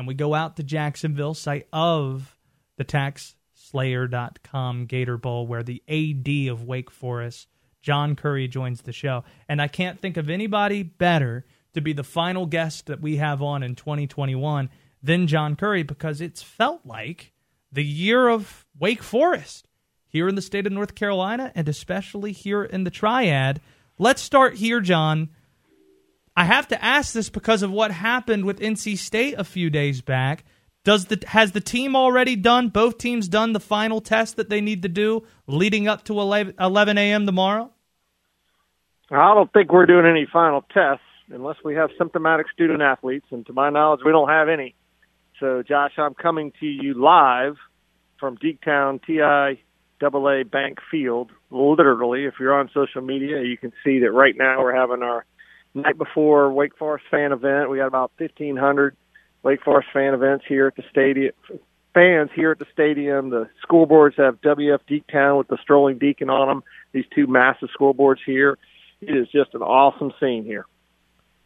and we go out to Jacksonville, site of the TaxSlayer.com Gator Bowl, where the AD of Wake Forest, John Currie, joins the show. And I can't think of anybody better to be the final guest that we have on in 2021 than John Currie because it's felt like the year of Wake Forest here in the state of North Carolina and especially here in the Triad. Let's start here, John. I have to ask this because of what happened with NC State a few days back. Does the has the team already done both teams done the final test that they need to do leading up to 11, 11 a.m. tomorrow? I don't think we're doing any final tests unless we have symptomatic student athletes, and to my knowledge, we don't have any. So, Josh, I'm coming to you live from Deektown TI AA Bank Field. Literally, if you're on social media, you can see that right now we're having our night before Wake Forest fan event. We got about 1,500 Wake Forest fan events here at the stadium. Fans here at the stadium. The scoreboards have WF Deektown with the strolling deacon on them. These two massive scoreboards here. It is just an awesome scene here.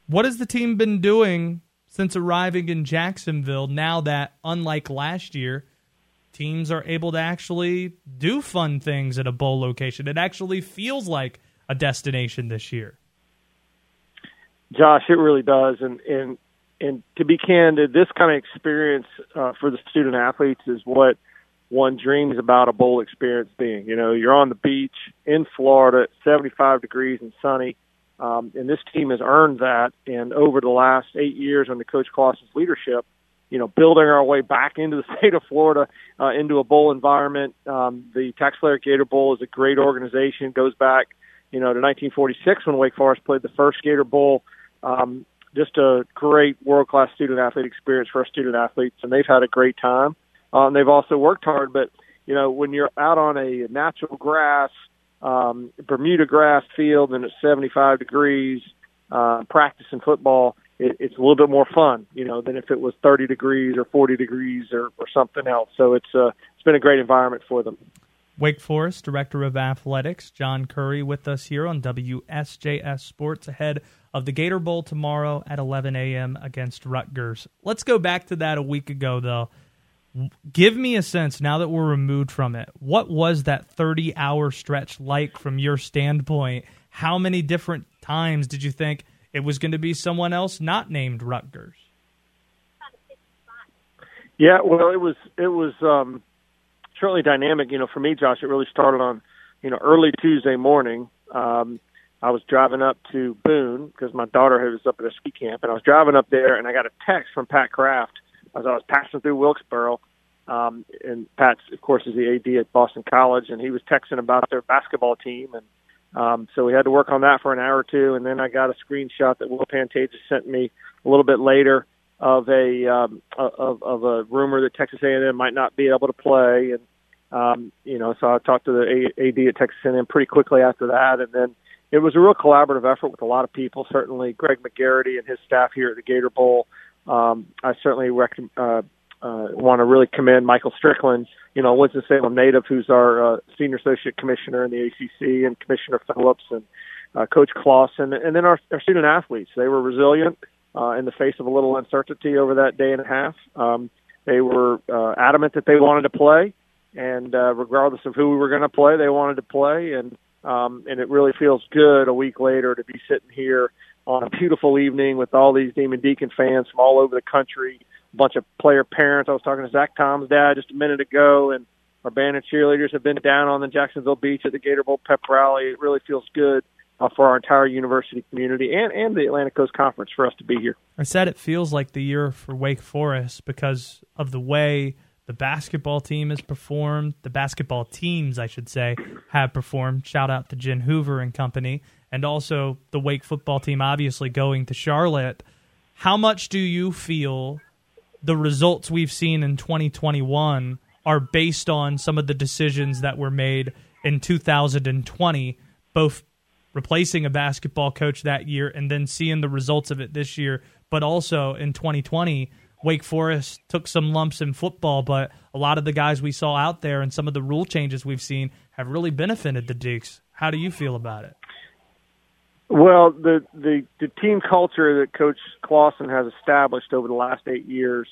What has the team been doing since arriving in Jacksonville now that, unlike last year, teams are able to actually do fun things at a bowl location? It actually feels like a destination this year. Josh, it really does, and and and to be candid, this kind of experience uh, for the student athletes is what one dreams about a bowl experience being. You know, you're on the beach in Florida, 75 degrees and sunny, um, and this team has earned that. And over the last eight years under Coach Clawson's leadership, you know, building our way back into the state of Florida, uh, into a bowl environment. Um, the TaxSlayer Gator Bowl is a great organization. Goes back, you know, to 1946 when Wake Forest played the first Gator Bowl. Um, just a great world class student athlete experience for our student athletes, and they've had a great time. Um, they've also worked hard, but you know, when you're out on a natural grass, um, Bermuda grass field and it's 75 degrees, uh, practicing football, it, it's a little bit more fun, you know, than if it was 30 degrees or 40 degrees or, or something else. So it's uh, it's been a great environment for them. Wake Forest Director of Athletics John Currie with us here on WSJS Sports ahead of the Gator Bowl tomorrow at 11 a.m. against Rutgers. Let's go back to that a week ago, though. Give me a sense now that we're removed from it. What was that 30 hour stretch like from your standpoint? How many different times did you think it was going to be someone else not named Rutgers? Yeah, well, it was it was um, certainly dynamic. You know, for me, Josh, it really started on you know early Tuesday morning. Um, I was driving up to Boone because my daughter was up at a ski camp, and I was driving up there, and I got a text from Pat Kraft as I was passing through Wilkesboro. Um, and Pat, of course, is the AD at Boston College, and he was texting about their basketball team, and um, so we had to work on that for an hour or two, and then I got a screenshot that Will Pantages sent me a little bit later of a um, of, of a rumor that Texas A&M might not be able to play, and um, you know, so I talked to the AD at Texas A&M pretty quickly after that, and then it was a real collaborative effort with a lot of people. Certainly, Greg McGarity and his staff here at the Gator Bowl. Um, I certainly rec- uh, uh, want to really commend Michael Strickland, you know, Winston-Salem native, who's our uh, senior associate commissioner in the ACC, and Commissioner Phillips and uh, Coach Clawson, and then our, our student athletes. They were resilient uh, in the face of a little uncertainty over that day and a half. Um, they were uh, adamant that they wanted to play, and uh, regardless of who we were going to play, they wanted to play. And um, and it really feels good a week later to be sitting here on a beautiful evening with all these Demon Deacon fans from all over the country a bunch of player parents. I was talking to Zach Tom's dad just a minute ago, and our band of cheerleaders have been down on the Jacksonville beach at the Gator Bowl pep rally. It really feels good uh, for our entire university community and, and the Atlantic Coast Conference for us to be here. I said it feels like the year for Wake Forest because of the way the basketball team has performed, the basketball teams, I should say, have performed. Shout out to Jen Hoover and company, and also the Wake football team, obviously going to Charlotte. How much do you feel the results we've seen in 2021 are based on some of the decisions that were made in 2020, both replacing a basketball coach that year and then seeing the results of it this year, but also in 2020. Wake Forest took some lumps in football, but a lot of the guys we saw out there and some of the rule changes we've seen have really benefited the Dukes. How do you feel about it? Well, the, the the team culture that Coach Clawson has established over the last eight years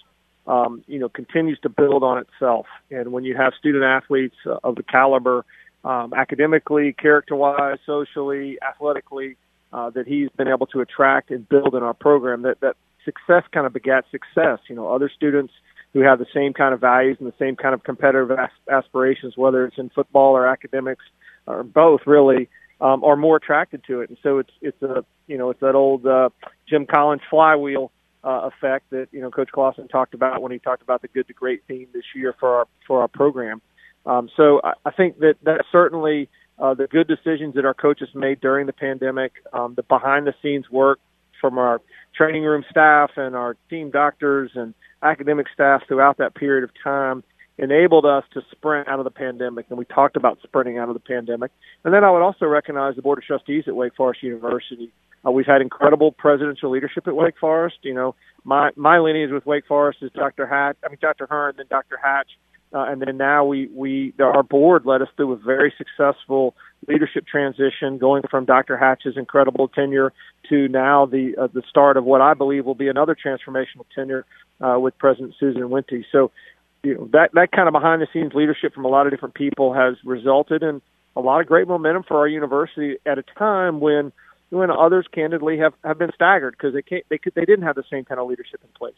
um, you know, continues to build on itself. And when you have student athletes of the caliber, um, academically, character-wise, socially, athletically, uh, that he's been able to attract and build in our program, that that success kind of begat success. You know, other students who have the same kind of values and the same kind of competitive aspirations, whether it's in football or academics or both, really, um, are more attracted to it. And so it's it's a you know it's that old uh, Jim Collins flywheel uh, effect that you know Coach Clawson talked about when he talked about the good to great theme this year for our for our program. Um, so I, I think that that's certainly uh, the good decisions that our coaches made during the pandemic, um, the behind the scenes work from our training room staff and our team doctors and academic staff throughout that period of time enabled us to sprint out of the pandemic. And we talked about sprinting out of the pandemic. And then I would also recognize the Board of Trustees at Wake Forest University. Uh, we've had incredible presidential leadership at Wake Forest. You know, my my lineage with Wake Forest is Dr. Hatch, I mean Dr. Hearn, then Dr. Hatch, uh, and then now we we our board led us through a very successful leadership transition, going from Dr. Hatch's incredible tenure to now the uh, the start of what I believe will be another transformational tenure uh, with President Susan Wente. So, you know that that kind of behind the scenes leadership from a lot of different people has resulted in a lot of great momentum for our university at a time when when others candidly have have been staggered because they can't they could they didn't have the same kind of leadership in place.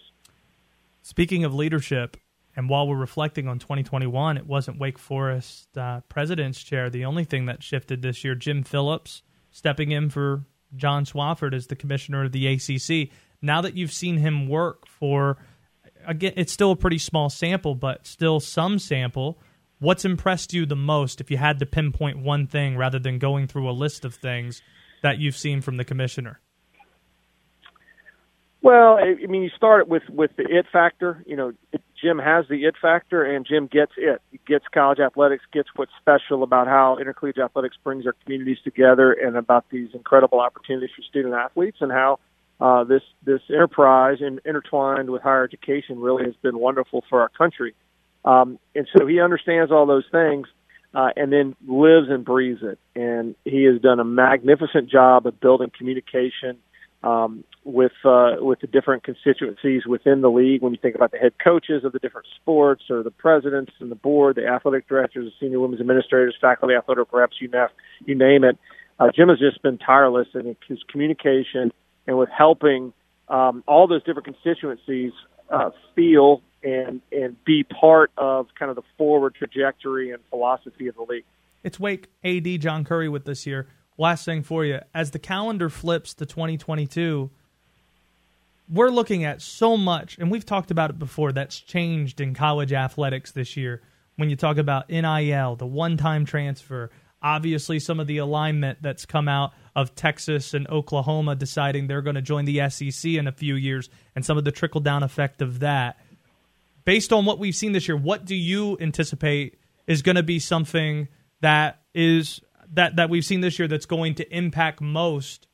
Speaking of leadership, and while we're reflecting on 2021, it wasn't Wake Forest uh, president's chair. The only thing that shifted this year, Jim Phillips stepping in for John Swofford as the commissioner of the ACC. Now that you've seen him work for, again, it's still a pretty small sample, but still some sample. What's impressed you the most if you had to pinpoint one thing rather than going through a list of things that you've seen from the commissioner? Well, I mean, you start with with the it factor. You know, Jim has the it factor, and Jim gets it. He gets college athletics, gets what's special about how intercollegiate athletics brings our communities together, and about these incredible opportunities for student athletes, and how uh, this this enterprise and intertwined with higher education really has been wonderful for our country. Um, and so he understands all those things, uh, and then lives and breathes it. And he has done a magnificent job of building communication um, with uh, with the different constituencies within the league. When you think about the head coaches of the different sports, or the presidents and the board, the athletic directors, the senior women's administrators, faculty, athletic reps, you you name it. Uh, Jim has just been tireless in his communication and with helping um, all those different constituencies uh, feel and and be part of kind of the forward trajectory and philosophy of the league. It's Wake AD John Currie with this year last thing for you. As the calendar flips to 2022 we're looking at so much and we've talked about it before that's changed in college athletics this year. When you talk about NIL the one-time transfer obviously some of the alignment that's come out of Texas and Oklahoma deciding they're going to join the SEC in a few years and some of the trickle down effect of that. Based on what we've seen this year what do you anticipate is going to be something that is that that we've seen this year that's going to impact most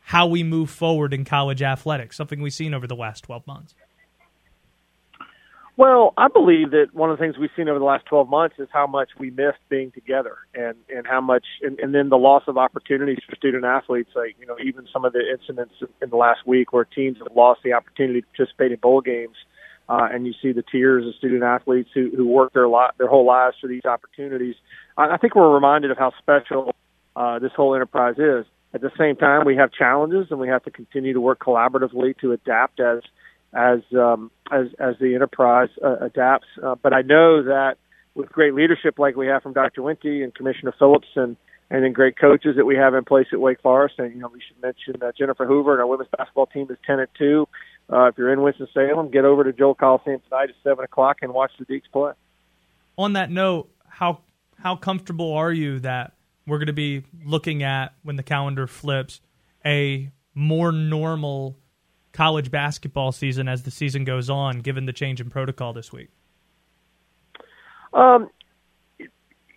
how we move forward in college athletics? Something we've seen over the last twelve months. Well, I believe that one of the things we've seen over the last 12 months is how much we missed being together and, and how much, and, and then the loss of opportunities for student athletes. Like, you know, even some of the incidents in the last week where teams have lost the opportunity to participate in bowl games. Uh, and you see the tears of student athletes who, who work their lot, their whole lives for these opportunities. I, think we're reminded of how special uh, this whole enterprise is. At the same time, we have challenges, and we have to continue to work collaboratively to adapt as as um, as as the enterprise uh, adapts. Uh, but I know that with great leadership like we have from Dr. Wente and Commissioner Phillips and and then great coaches that we have in place at Wake Forest. And you know, we should mention uh, Jennifer Hoover and our women's basketball team is ten at two. Uh, if you're in Winston Salem, get over to Joel Coliseum tonight at seven o'clock and watch the Deacs play. On that note, how how comfortable are you that we're going to be looking at when the calendar flips a more normal college basketball season as the season goes on, given the change in protocol this week? Um,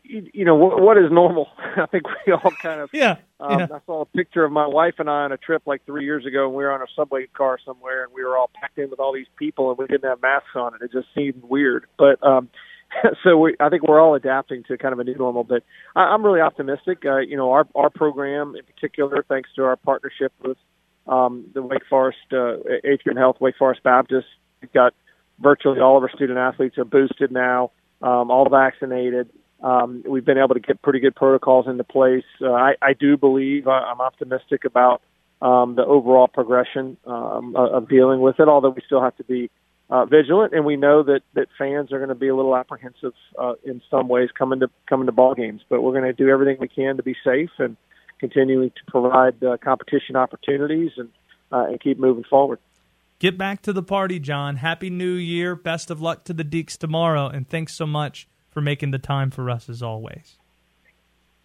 you know what, what is normal? I think we all kind of yeah, um, yeah. I saw a picture of my wife and I on a trip like three years ago, and we were on a subway car somewhere, and we were all packed in with all these people, and we didn't have masks on, and it just seemed weird. But um, so we, I think we're all adapting to kind of a new normal. But I, I'm really optimistic. Uh, you know, our our program in particular, thanks to our partnership with um, the Wake Forest uh, Atrium Health, Wake Forest Baptist, we've got virtually all of our student athletes are boosted now, um, all vaccinated. Um, we've been able to get pretty good protocols into place. Uh, I, I do believe uh, I'm optimistic about um, the overall progression um, of dealing with it, although we still have to be uh, vigilant, and we know that that fans are going to be a little apprehensive uh, in some ways coming to coming to ball games. But we're going to do everything we can to be safe and continuing to provide uh, competition opportunities and uh, and keep moving forward. Get back to the party, John. Happy New Year. Best of luck to the Deacs tomorrow, and thanks so much for making the time for us as always.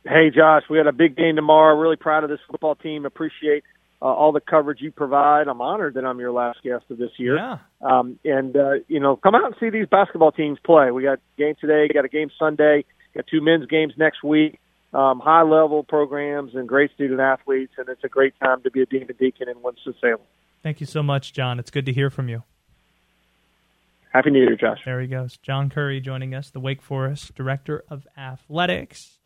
Hey, Josh, we had a big game tomorrow. Really proud of this football team. Appreciate uh, all the coverage you provide. I'm honored that I'm your last guest of this year. Yeah. Um, and uh, you know, come out and see these basketball teams play. We got game today, got a game Sunday, got two men's games next week. Um, high level programs and great student athletes, and it's a great time to be a Demon Deacon in Winston Salem. Thank you so much, John. It's good to hear from you. Happy New Year, Josh. There he goes. John Currie joining us, the Wake Forest Director of Athletics.